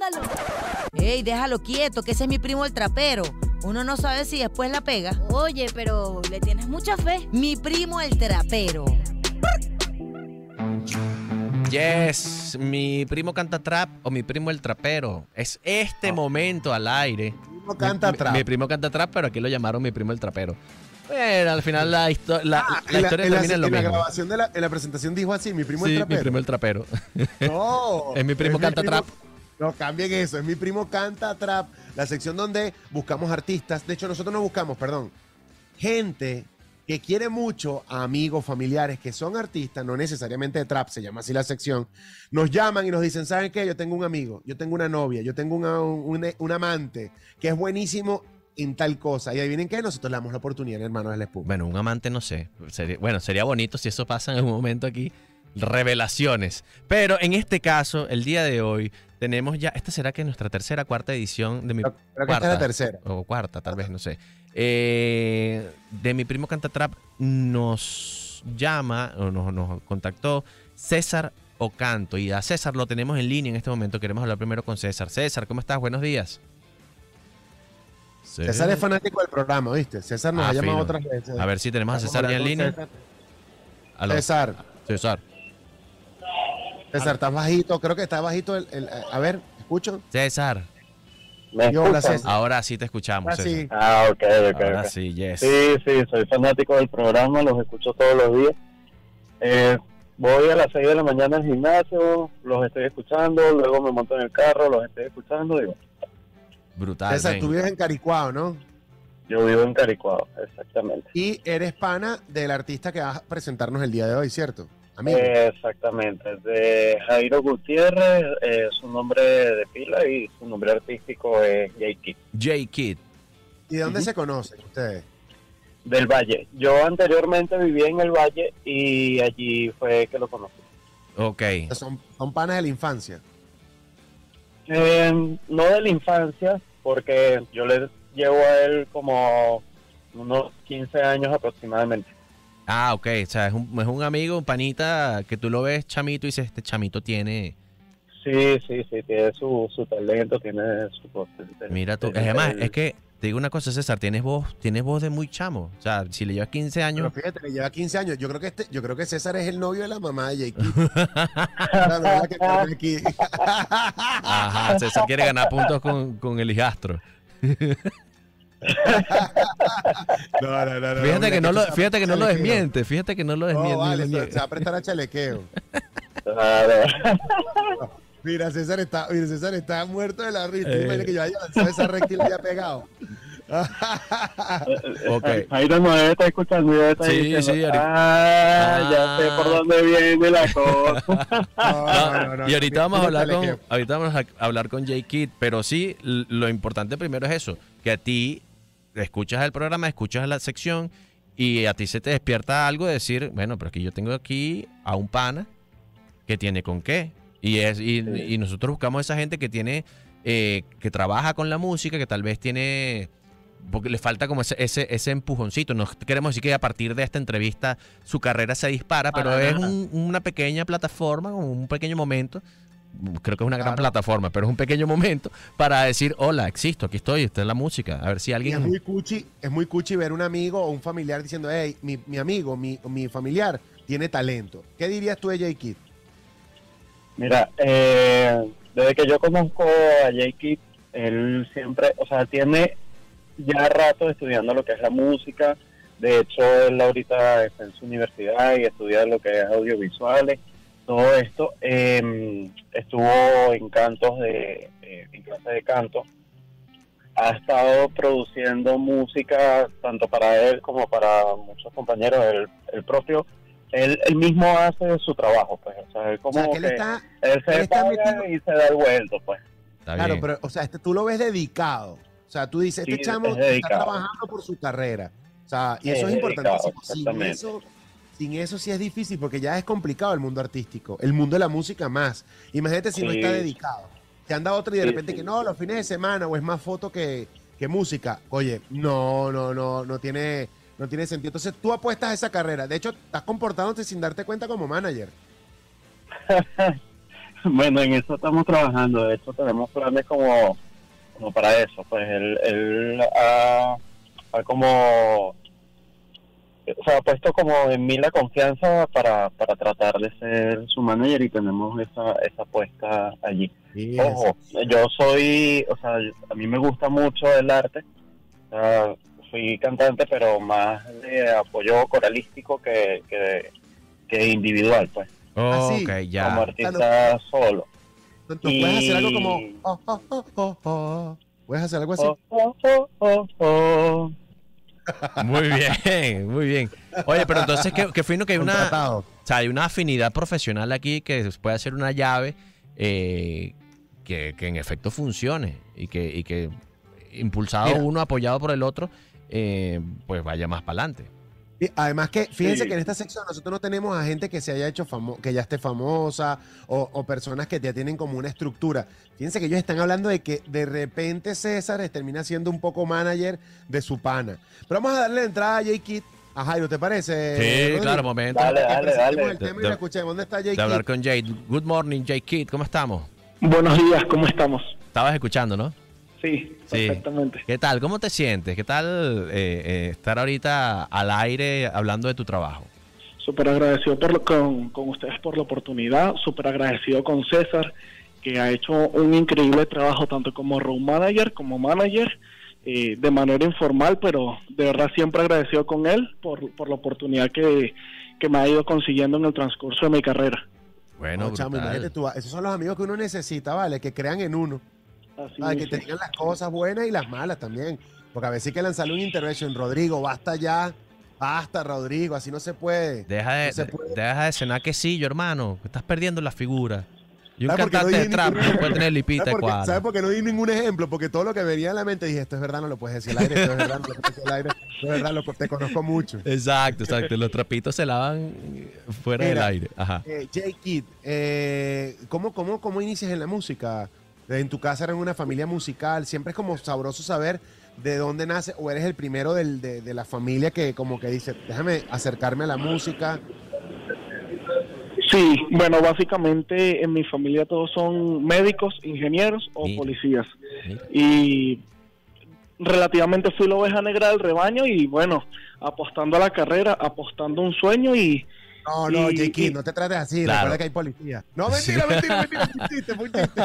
Mándalo. Ey, déjalo quieto, que ese es mi primo el trapero. Uno no sabe si después la pega. Oye, pero le tienes mucha fe. Mi primo el trapero. Yes, mi primo canta trap o mi primo el trapero. Es este momento al aire. primo canta Mi- trap. Mi, primo canta trap, pero aquí lo llamaron mi primo el trapero. Bueno, al final la, histo- la, Ah, la historia termina en lo en la mismo. grabación de la, en la presentación dijo así, mi primo Sí, el mi trapero. primo el trapero. No. Es mi primo mi canta trap. No, cambien eso. Es mi primo canta trap. La sección donde buscamos artistas. De hecho, nosotros no buscamos, perdón. Gente que quiere mucho a amigos, familiares que son artistas, no necesariamente de trap, se llama así la sección. Nos llaman y nos dicen, ¿saben qué? Yo tengo un amigo, yo tengo una novia, yo tengo un, un- amante que es buenísimo en tal cosa. Y adivinen qué, nosotros le damos la oportunidad, hermano, del espuma. Bueno, un amante no sé. Bueno, sería bonito si eso pasa en algún momento aquí. Revelaciones. Pero en este caso, el día de hoy, tenemos ya. Esta será que nuestra tercera, cuarta edición de mi. Creo que esta es la tercera. O cuarta, tal vez, no sé. Eh, de mi primo Canta Trap nos llama o nos, nos contactó César Ocanto. Y a César lo tenemos en línea en este momento. Queremos hablar primero con César. César, ¿cómo estás? Buenos días. César es fanático del programa, ¿viste? César nos Ah, ha llamado fino. otras veces. A ver si tenemos a César ya en línea. César, César. César, estás bajito, creo que está bajito el, el- a ver, escucho. César. ¿Me Yo? César. Ahora sí te escuchamos. Ah, César. sí. Ah, ok, ok. Ahora ok. sí, yes. Sí, sí, soy fanático del programa, los escucho todos los días. Eh, voy a las 6 de la mañana al gimnasio, los estoy escuchando, luego me monto en el carro, los estoy escuchando. Digo, Brutal. César, tú vives en Caricuao, ¿no? yo vivo en Caricuado, exactamente. Y eres pana del artista que vas a presentarnos el día de hoy, ¿cierto? Amigo. Eh, exactamente, de Jairo Gutiérrez, eh, su nombre de pila y su nombre artístico es J-Kid, J-Kid. ¿Y de dónde se conocen ustedes? del Valle. Yo anteriormente vivía en el Valle y allí fue que lo conocí. Ok. Son, son panas de la infancia. Eh, no de la infancia, porque yo le llevo a él como unos 15 años aproximadamente. Ah, ok. O sea, es un, es un amigo, un panita que tú lo ves chamito y dices, este chamito tiene... Sí, sí, sí, tiene su, su talento, tiene su. Mira tú. Tiene Además, es que te digo una cosa, César, tienes voz, tienes voz de muy chamo. O sea, si le llevas 15 Pero años... fíjate, le lleva 15 años. Yo creo que este, yo creo que César es el novio de la mamá de Jake. La verdad que aquí. Ajá, César quiere ganar puntos con, con el hijastro. No, no, no, no, Fíjate que no lo, fíjate que no lo desmiente, fíjate que no lo No, desmiente. ni vale, se, va a prestar a chalequeo. Claro. Mira, César está, mira, César está muerto de la risa. Eh. Imagínate que yo haya lanzado esa recta y le haya pegado. Ok. Jairo no debe estar escuchando, debe estar Sí, diciendo, sí, ahorita- ah, ya sé por Ah. dónde viene la cosa. No, no, no, y ahorita no, vamos a no, hablar con, ahorita vamos a hablar con J Kid, pero sí, lo importante primero es eso, que a ti escuchas el programa, escuchas la sección y a ti se te despierta algo de decir, bueno, pero es que yo tengo aquí a un pana que tiene con qué. Y es y, Sí. y nosotros buscamos esa gente que tiene eh, que trabaja con la música, que tal vez tiene porque le falta como ese, ese, ese empujoncito. No queremos decir que a partir de esta entrevista su carrera se dispara, pero Para es un- una pequeña plataforma, un pequeño momento. Creo que es una gran Claro. plataforma, pero es un pequeño momento para decir, hola, existo, aquí estoy, esta es la música. A ver si Y es alguien... muy cuchi, es muy cuchi ver un amigo o un familiar diciendo, hey, mi, mi amigo, mi, mi familiar tiene talento. ¿Qué dirías tú de Jake Kid? Mira, eh, desde que yo conozco a J-Kid, él siempre, o sea, tiene ya rato estudiando lo que es la música. De hecho, él ahorita está en su universidad y estudia lo que es audiovisuales. Todo esto eh, estuvo en cantos de, eh, en clase de canto. Ha estado produciendo música tanto para él como para muchos compañeros. Él, el propio, él, él mismo hace su trabajo, pues. O sea, él O como sea, que él que- está, él se él está y se da el vuelto, pues. Está claro, bien. pero, o sea, este, tú lo ves dedicado. O sea, tú dices, este Sí, chamo es está trabajando por su carrera. O sea, y eso Es es, importantísimo. Sin eso, sin eso sí es difícil porque ya es complicado el mundo artístico, el mundo de la música más. Imagínate si no está dedicado. Te anda otra y de Sí, repente sí. que no, los fines de semana o es más foto que, que música. Oye, no, no, no, no tiene, no tiene sentido. Entonces tú apuestas a esa carrera. De hecho, estás comportándote sin darte cuenta como manager. Bueno, en eso estamos trabajando. De hecho, tenemos planes como, como para eso. Pues él, él ha, ha como. O sea, ha puesto como en mí la confianza para, para tratar de ser su manager y tenemos esa, esa apuesta allí. Ojo, yo soy, o sea, a mí me gusta mucho el arte. O sea, fui cantante, pero más de apoyo coralístico que, que, que individual, pues. Sí. ok, Como ya. artista solo. ¿Nos puedes hacer algo como... Y- oh, oh, oh, oh, oh? ¿Puedes hacer algo así? Muy bien, muy bien. Oye, pero entonces, qué, qué fino que hay una, o sea, hay una afinidad profesional aquí que puede ser una llave eh, que, que en efecto funcione y que, y que impulsado Mira. uno, apoyado por el otro, eh, pues vaya más para adelante. Y además que, fíjense Sí. que en esta sección nosotros no tenemos a gente que se haya hecho famosa, que ya esté famosa, o, o personas que ya tienen como una estructura. Fíjense que ellos están hablando de que de repente César termina siendo un poco manager de su pana. Pero vamos a darle la entrada a J Kid. A Jairo, ¿te parece? Sí, Rodrigo? claro, momento Dale, dale, presentemos dale. el tema y De- lo de- escuchemos. ¿Dónde está J de hablar con Jade. Good morning, Jay Kid, ¿cómo estamos? Buenos días, ¿cómo estamos? Estabas escuchando, ¿no? Sí, Sí. perfectamente. ¿Qué tal? ¿Cómo te sientes? ¿Qué tal eh, eh, estar ahorita al aire hablando de tu trabajo? Súper agradecido por lo- con, con ustedes por la oportunidad, súper agradecido con César, que ha hecho un increíble trabajo tanto como road manager como manager, eh, de manera informal, pero de verdad siempre agradecido con él por, por la oportunidad que, que me ha ido consiguiendo en el transcurso de mi carrera. Bueno, No, chamo, imagínate tú, esos son los amigos que uno necesita, ¿vale? Que crean en uno. Así Para que te digan las cosas buenas y las malas también. Porque a veces hay que lanzarle un intervention. Rodrigo, basta ya. Basta, Rodrigo, así no se puede. Deja de, No se de- puede. deja de cenar quesillo, hermano. que Estás perdiendo la figura. Y un ¿Sabes por qué no cantante de trap ningún- no puede tener lipita ¿Sabes por. ¿Sabes por qué no di ningún ejemplo? Porque todo lo que venía a la mente dije, esto es verdad, no lo puedes decir al aire, esto es verdad, no lo puedes decir al aire, esto es verdad, lo, te conozco mucho. Exacto, exacto. Los trapitos se lavan fuera del aire. Ajá. Eh, J Kid, eh, ¿cómo, cómo, ¿cómo inicias en la música? En tu casa eran una familia musical, siempre es como sabroso saber de dónde nace, o eres el primero del- de, de la familia que como que dice, déjame acercarme a la música. Sí, bueno, básicamente en mi familia todos son médicos, ingenieros o Mira. policías. Mira. y relativamente fui la oveja negra del rebaño y bueno, apostando a la carrera, apostando a un sueño y No, no, Y- J Kid, y- no te trates así, Claro. recuerda que hay policía. No, mentira, mentira, mentira, fue un chiste.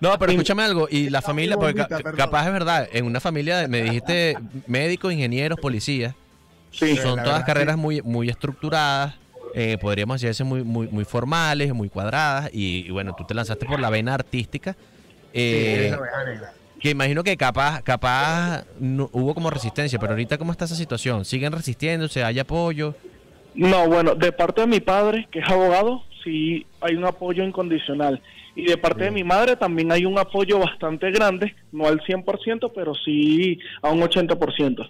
No, pero escúchame algo. Y la familia, porque bonita, ca- perdón. capaz es verdad, en una familia, de- me dijiste médicos, ingenieros, policías. sí, Son todas verdad, carreras muy, muy estructuradas. eh, podríamos decirse muy, muy, muy formales, muy cuadradas. Y, y bueno, tú te lanzaste por la vena artística. eh, la oveja negra. Que imagino que capaz, capaz no- hubo como resistencia, pero ahorita cómo está esa situación? ¿Siguen resistiéndose? ¿Hay apoyo? no, bueno, de parte de mi padre, que es abogado, sí hay un apoyo incondicional. Y de parte de mi madre también hay un apoyo bastante grande, no al 100%, pero sí a un 80%.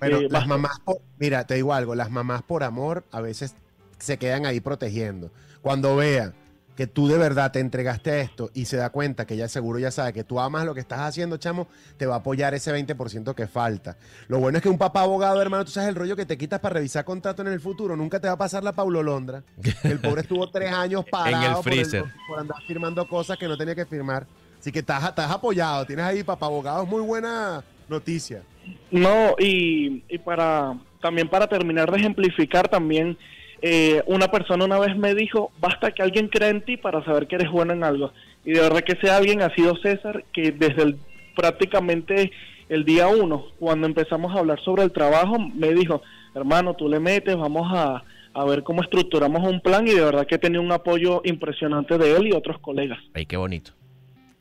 Pero Eh, las mamás, por- mira, te digo algo, las mamás por amor a veces se quedan ahí protegiendo. Cuando vea que tú de verdad te entregaste a esto y se da cuenta que ya seguro ya sabe que tú amas lo que estás haciendo, chamo, te va a apoyar ese 20% que falta. Lo bueno es que un papá abogado, hermano, tú sabes el rollo que te quitas para revisar contrato en el futuro, nunca te va a pasar la Paulo Londra. El pobre estuvo tres años parado por, andar firmando cosas que no tenía que firmar. Así que estás, estás apoyado, tienes ahí papá abogado, es muy buena noticia. No, y, y para también para terminar de ejemplificar, también eh, una persona una vez me dijo, basta que alguien crea en ti para saber que eres bueno en algo. Y de verdad que ese alguien ha sido César, que desde el, prácticamente el día uno, cuando empezamos a hablar sobre el trabajo, me dijo, hermano, tú le metes, vamos a, a ver cómo estructuramos un plan y de verdad que tenía un apoyo impresionante de él y otros colegas. Ay, qué bonito.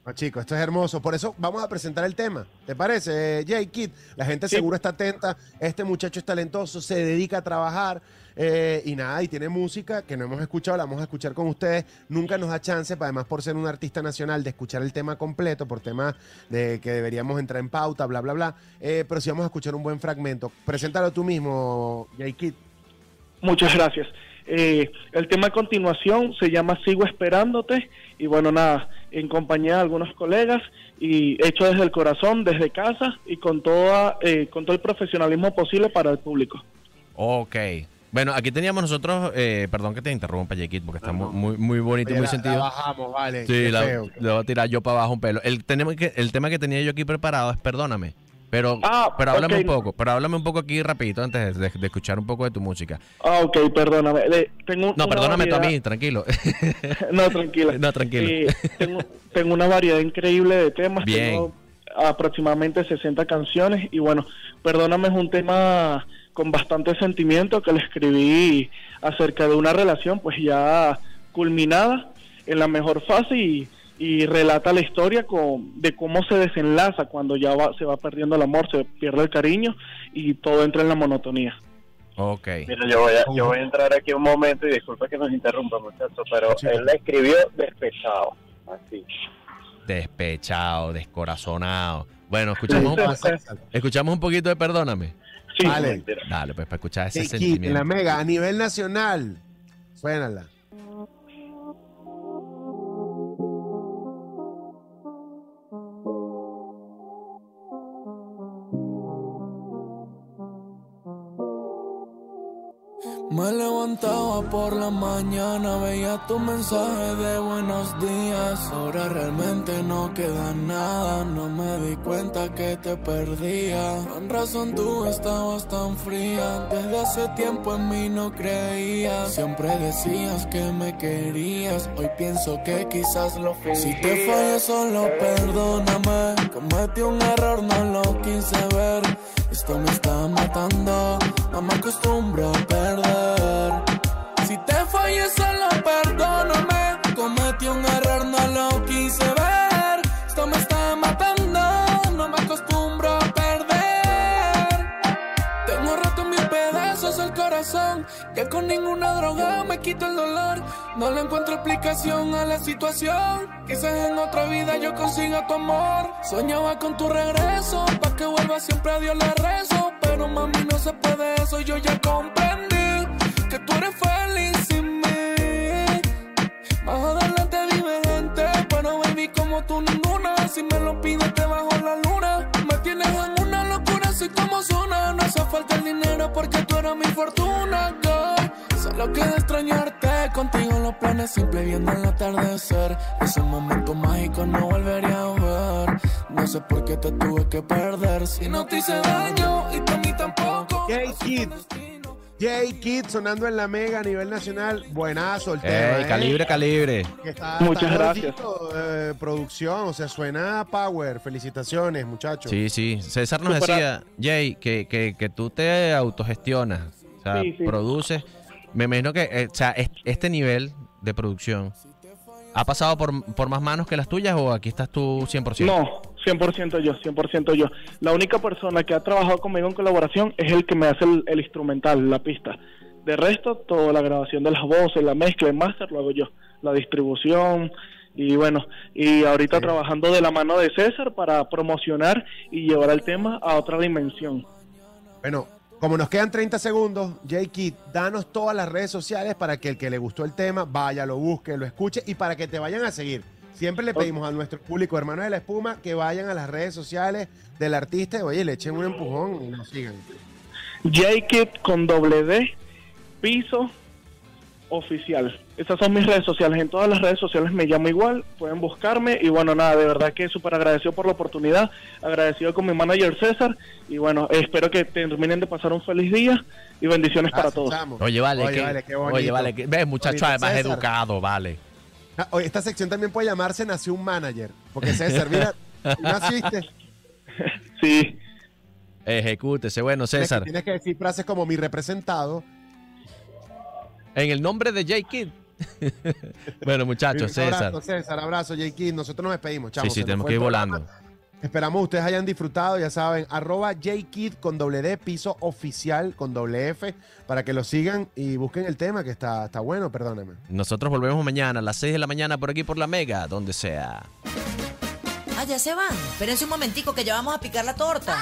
No, chicos, esto es hermoso. Por eso vamos a presentar el tema. ¿Te parece, Jay Kid? La gente Sí. seguro está atenta. Este muchacho es talentoso, se dedica a trabajar eh, y nada, y tiene música que no hemos escuchado, la vamos a escuchar con ustedes. Nunca nos da chance, además por ser un artista nacional, de escuchar el tema completo, por temas de que deberíamos entrar en pauta, bla, bla, bla. Eh, pero sí vamos a escuchar un buen fragmento. Preséntalo tú mismo, Jay Kid. Muchas gracias. Eh, el tema a continuación se llama Sigo esperándote y bueno, nada, en compañía de algunos colegas y hecho desde el corazón, desde casa y con, toda, eh, con todo el profesionalismo posible para el público. Ok. Bueno, aquí teníamos nosotros, eh, perdón que te interrumpa, Jequit, porque está No, muy, muy bonito, Oye, muy la- sentido. la bajamos, vale. Sí, la- feo. voy a tirar yo para abajo un pelo. El, tenemos que, el tema que tenía yo aquí preparado es perdóname. Pero, Ah, pero háblame un poco, pero háblame un poco aquí rapidito antes de, de escuchar un poco de tu música. Ah, ok, perdóname. Le- tengo No, perdóname tú a variedad- mí, tranquilo. No, tranquila. No, tranquilo. Eh, tengo, tengo una variedad increíble de temas. Bien. Tengo aproximadamente 60 canciones. Y bueno, Perdóname es un tema con bastante sentimiento que le escribí acerca de una relación pues ya culminada en la mejor fase y, y relata la historia con, de cómo se desenlaza cuando ya va, se va perdiendo el amor, se pierde el cariño y todo entra en la monotonía. ok. Mira, yo voy, a, yo voy a entrar aquí un momento y disculpa que nos interrumpa, muchachos, pero Sí. él la escribió despechado. Así. Despechado, descorazonado. Bueno, escuchamos, un, escuchamos un poquito de perdóname. Sí, Vale. Dale, pues para escuchar ese Kid, en sentimiento. la mega, a nivel nacional. Suénala. Me levantaba por la mañana, veía tu mensaje de buenos días. Ahora realmente no queda nada, no me di cuenta que te perdía. Con razón tú estabas tan fría, desde hace tiempo en mí no creías. Siempre decías que me querías, hoy pienso que quizás lo fingías. Si te fallé solo perdóname, cometí un error, no lo quise ver. Esto me está matando, no me acostumbro a perder. Si te fallé solo perdóname, cometí un error, no lo quise ver. Esto me está matando, no me acostumbro a perder. Tengo roto en mil pedazos el corazón, que con ninguna droga me quito el dolor. No le encuentro explicación a la situación. Quizás en otra vida yo consiga tu amor. Soñaba con tu regreso, que vuelva siempre a Dios le rezo. Pero mami, no se puede eso, yo ya comprendí que tú eres feliz sin mí. Más adelante vive gente, pero baby como tú ninguna. Si me lo pides te bajo la luna. Me tienes en una locura, así como suena. No hace falta el dinero porque tú eres mi fortuna, girl. Solo queda extrañarte contigo en los planes, siempre viendo el atardecer. Ese momento mágico no volvería a ver. No sé por qué te tuve que perder. Si no te hice daño y tú a mí tampoco. Sé Kid. Jay Kid sonando en la mega a nivel nacional. Buenazo el tema. Ey, ¿eh? calibre, calibre. Que está- Muchas está gracias. eh, producción, o sea, suena a Power. Felicitaciones, muchachos. Sí, sí. César nos Supera- decía, Jay, que, que, que tú te autogestionas, o sea, Sí, sí. produces. Me imagino que, eh, o sea, es- este nivel de producción, ¿ha pasado por, por más manos que las tuyas o aquí estás tú 100%? No, 100% yo, 100% yo. La única persona que ha trabajado conmigo en colaboración es el que me hace el, el instrumental, la pista. De resto, toda la grabación de las voces, la mezcla, el máster lo hago yo. La distribución y bueno, y ahorita Sí. trabajando de la mano de César para promocionar y llevar el tema a otra dimensión. Bueno, como nos quedan 30 segundos, Jay Kid, danos todas las redes sociales para que el que le gustó el tema vaya, lo busque, lo escuche y para que te vayan a seguir. Siempre le pedimos a nuestro público, hermanos de la espuma, que vayan a las redes sociales del artista y, oye, le echen un empujón y nos sigan. J-Kid con D, piso oficial. Esas son mis redes sociales. En todas las redes sociales me llamo igual, pueden buscarme. Y bueno, nada, de verdad que súper agradecido por la oportunidad, agradecido con mi manager César. Y bueno, espero que terminen de pasar un feliz día y bendiciones para todos. chamo. Oye, vale, Oye, que, vale, qué bonito. oye, vale, que, ves, muchacho, además César. educado, vale. Ah, oye, esta sección también puede llamarse Nació un Manager. Porque César, mira, tú naciste. Sí, Ejecútese. Bueno, César, Tienes que decir frases como mi representado. En el nombre de Jay Kid. bueno, muchachos, Un César. Abrazo, César, abrazo, Jay Kid. Nosotros nos despedimos, chamo. Sí, sí, tenemos que ir el programa. volando. Esperamos ustedes hayan disfrutado, ya saben, arroba JKid con doble D, piso oficial con doble F, para que lo sigan y busquen el tema que está, está bueno, perdóname. Nosotros volvemos mañana a las 6 de la mañana por aquí por la Mega, donde sea. Ah, ya se van. Espérense un momentico que ya vamos a picar la torta.